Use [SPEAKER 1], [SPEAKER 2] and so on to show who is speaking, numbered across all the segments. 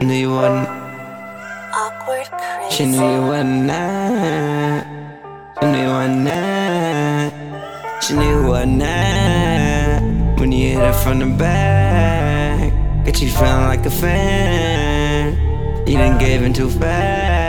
[SPEAKER 1] Knew you wouldn't.
[SPEAKER 2] Awkward crazy.
[SPEAKER 1] She knew you wouldn't. She knew you wouldn't. She knew you wouldn't. When you hit her from the back, get you feeling like a fan. You didn't give in too fast.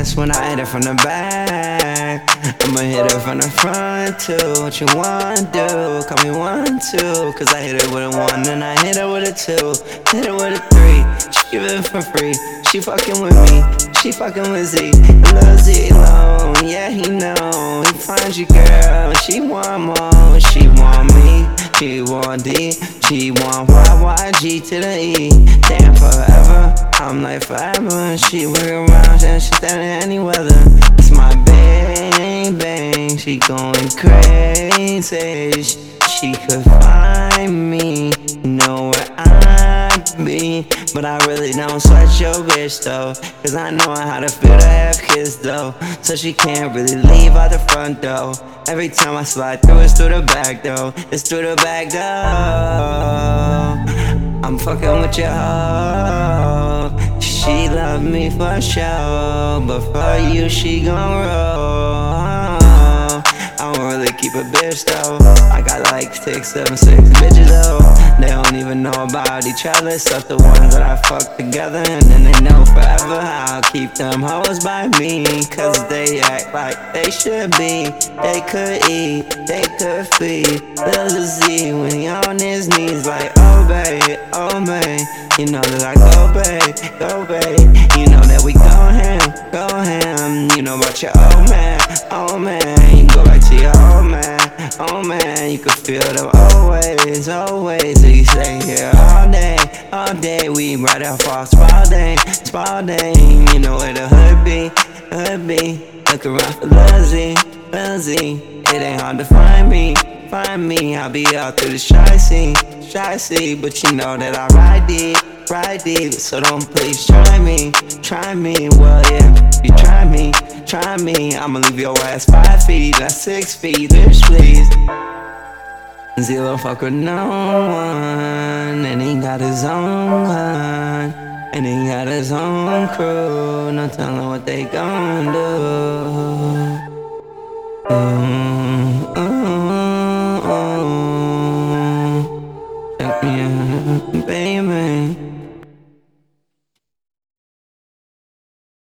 [SPEAKER 1] When I hit her from the back, I'ma hit her from the front too. What you wanna do? Call me one, two. Cause I hit her with a one and I hit her with a two. Hit her with a three. She give it for free. She fucking with me. She fucking with Z. Lil Z alone. Yeah, he know. He finds you, girl. She want more. She want me. She want D. She want YYG to the E. Damn, forever. I'm like forever. She work around and she stand in any weather. It's my bang bang. She going crazy. She could find me. But I really don't sweat your bitch though. Cause I know how to feel to have kids though. So she can't really leave out the front door. Every time I slide through, it's through the back door. It's through the back door. I'm fucking with your hoe. She love me for sure. But for you, she gon' roll. Really keep a bitch though. I got like six, seven, six bitches though. They don't even know about each other, except the ones that I fuck together. And then they know forever how I'll keep them hoes by me. Cause they act like they should be. They could eat, they could feed. Little Z when he on his knees, like, oh babe, oh babe. You know that I go babe, go babe. You know that we go ham, go ham. You know about your old man, old man. You go back to your old man, oh man. You can feel them always, always. You stay here all day, all day. We right off our Spalding, Spalding. You know where the hood be, hood be. Look around for Lil Z, Lizzie. It ain't hard to find me, find me. I'll be out through the shy scene, shy scene. But you know that I ride deep, ride deep. So don't please try me, try me. Well, yeah, you try me, try me. I'ma leave your ass five feet, not six feet. Bitch, please. Zero fuck with no one, and he got his own line, and he got his own crew. No telling what they gon' do. Mm, mm, mm. Check yeah, baby.